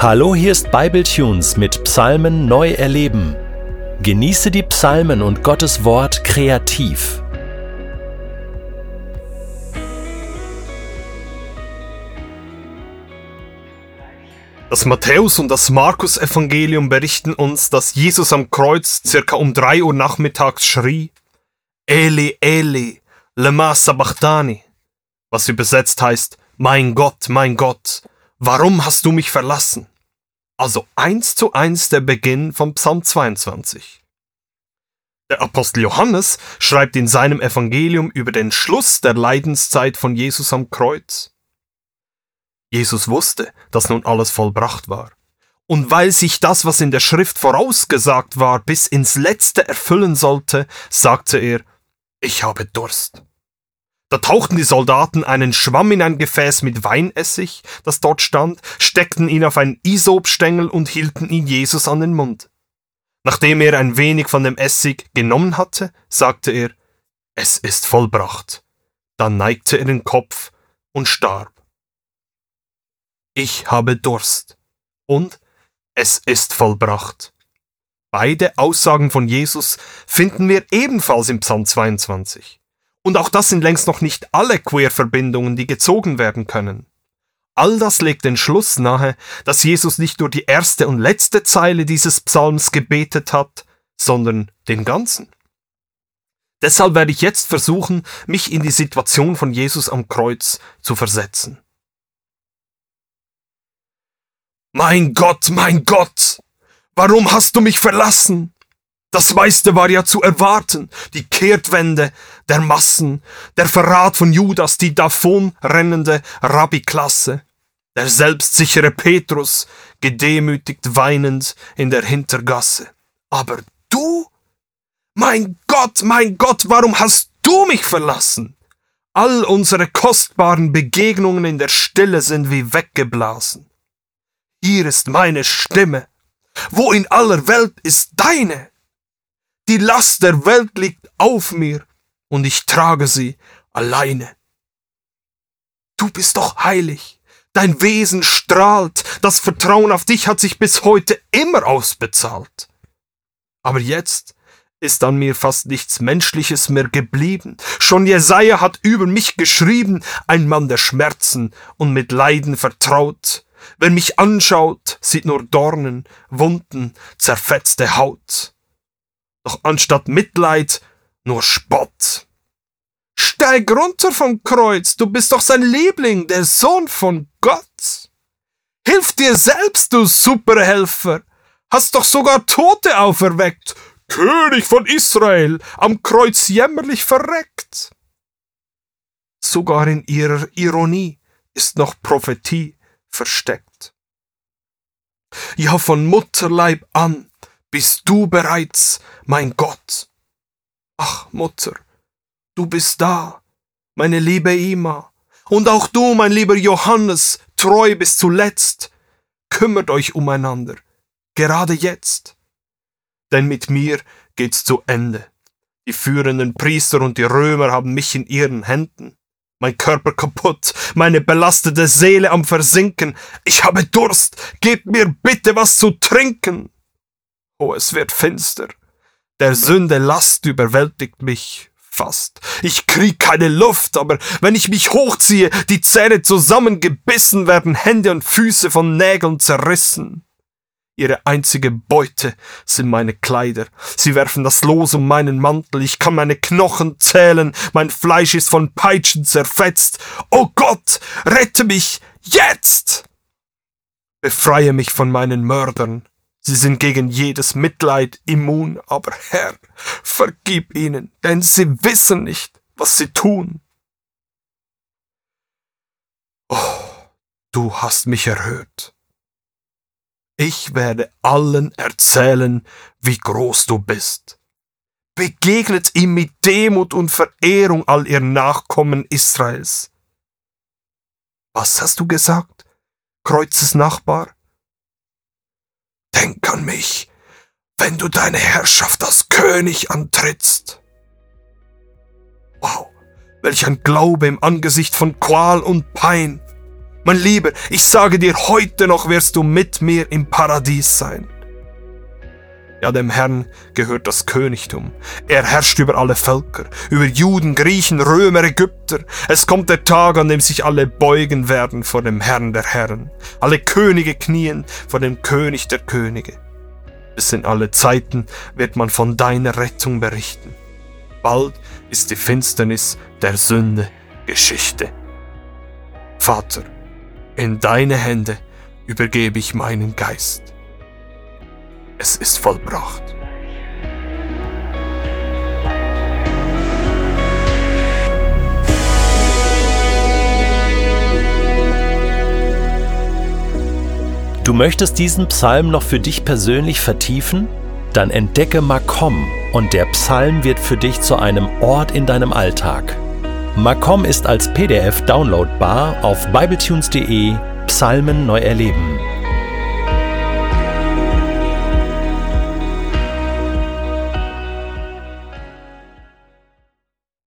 Hallo, hier ist Bibletunes mit Psalmen neu erleben. Genieße die Psalmen und Gottes Wort kreativ. Das Matthäus- und das Markus-Evangelium berichten uns, dass Jesus am Kreuz circa um drei Uhr nachmittags schrie: Eli, Eli, lema sabachthani, was übersetzt heißt: Mein Gott, mein Gott, warum hast du mich verlassen? Also eins zu eins der Beginn vom Psalm 22. Der Apostel Johannes schreibt in seinem Evangelium über den Schluss der Leidenszeit von Jesus am Kreuz. Jesus wusste, dass nun alles vollbracht war. Und weil sich das, was in der Schrift vorausgesagt war, bis ins letzte erfüllen sollte, sagte er, ich habe Durst. Da tauchten die Soldaten einen Schwamm in ein Gefäß mit Weinessig, das dort stand, steckten ihn auf einen Isopstängel und hielten ihn Jesus an den Mund. Nachdem er ein wenig von dem Essig genommen hatte, sagte er, es ist vollbracht. Dann neigte er den Kopf und starb ich habe Durst und es ist vollbracht. Beide Aussagen von Jesus finden wir ebenfalls im Psalm 22. Und auch das sind längst noch nicht alle Queerverbindungen, die gezogen werden können. All das legt den Schluss nahe, dass Jesus nicht nur die erste und letzte Zeile dieses Psalms gebetet hat, sondern den ganzen. Deshalb werde ich jetzt versuchen, mich in die Situation von Jesus am Kreuz zu versetzen. Mein Gott, mein Gott, warum hast du mich verlassen? Das meiste war ja zu erwarten, die Kehrtwende der Massen, der Verrat von Judas, die davonrennende Rabbi-Klasse, der selbstsichere Petrus, gedemütigt weinend in der Hintergasse. Aber du? Mein Gott, mein Gott, warum hast du mich verlassen? All unsere kostbaren Begegnungen in der Stille sind wie weggeblasen. Hier ist meine Stimme. Wo in aller Welt ist deine? Die Last der Welt liegt auf mir und ich trage sie alleine. Du bist doch heilig. Dein Wesen strahlt. Das Vertrauen auf dich hat sich bis heute immer ausbezahlt. Aber jetzt ist an mir fast nichts Menschliches mehr geblieben. Schon Jesaja hat über mich geschrieben, ein Mann der Schmerzen und mit Leiden vertraut. Wer mich anschaut, sieht nur Dornen, Wunden, zerfetzte Haut. Doch anstatt Mitleid nur Spott. Steig runter vom Kreuz, du bist doch sein Liebling, der Sohn von Gott. Hilf dir selbst, du Superhelfer, hast doch sogar Tote auferweckt, König von Israel, am Kreuz jämmerlich verreckt. Sogar in ihrer Ironie ist noch Prophetie versteckt. Ja, von Mutterleib an bist du bereits mein Gott. Ach, Mutter, du bist da, meine liebe Ima, und auch du, mein lieber Johannes, treu bis zuletzt, kümmert euch umeinander, gerade jetzt. Denn mit mir geht's zu Ende. Die führenden Priester und die Römer haben mich in ihren Händen mein Körper kaputt, meine belastete Seele am Versinken. Ich habe Durst, gebt mir bitte was zu trinken. Oh, es wird finster. Der Sünde Last überwältigt mich fast. Ich krieg keine Luft, aber wenn ich mich hochziehe, die Zähne zusammengebissen, werden Hände und Füße von Nägeln zerrissen. Ihre einzige Beute sind meine Kleider. Sie werfen das Los um meinen Mantel. Ich kann meine Knochen zählen. Mein Fleisch ist von Peitschen zerfetzt. Oh Gott, rette mich jetzt! Befreie mich von meinen Mördern. Sie sind gegen jedes Mitleid immun, aber Herr, vergib ihnen, denn sie wissen nicht, was sie tun. Oh, du hast mich erhört. Ich werde allen erzählen, wie groß du bist. Begegnet ihm mit Demut und Verehrung all ihr Nachkommen Israels. Was hast du gesagt, Kreuzesnachbar? Denk an mich, wenn du deine Herrschaft als König antrittst. Wow, welch ein Glaube im Angesicht von Qual und Pein. Mein Lieber, ich sage dir, heute noch wirst du mit mir im Paradies sein. Ja, dem Herrn gehört das Königtum. Er herrscht über alle Völker, über Juden, Griechen, Römer, Ägypter. Es kommt der Tag, an dem sich alle beugen werden vor dem Herrn der Herren, alle Könige knien vor dem König der Könige. Bis in alle Zeiten wird man von deiner Rettung berichten. Bald ist die Finsternis der Sünde Geschichte. Vater, in deine Hände übergebe ich meinen Geist es ist vollbracht. Du möchtest diesen Psalm noch für dich persönlich vertiefen? Dann entdecke Makom und der Psalm wird für dich zu einem Ort in deinem Alltag. Makom ist als PDF downloadbar auf bibletunes.de Psalmen neu erleben.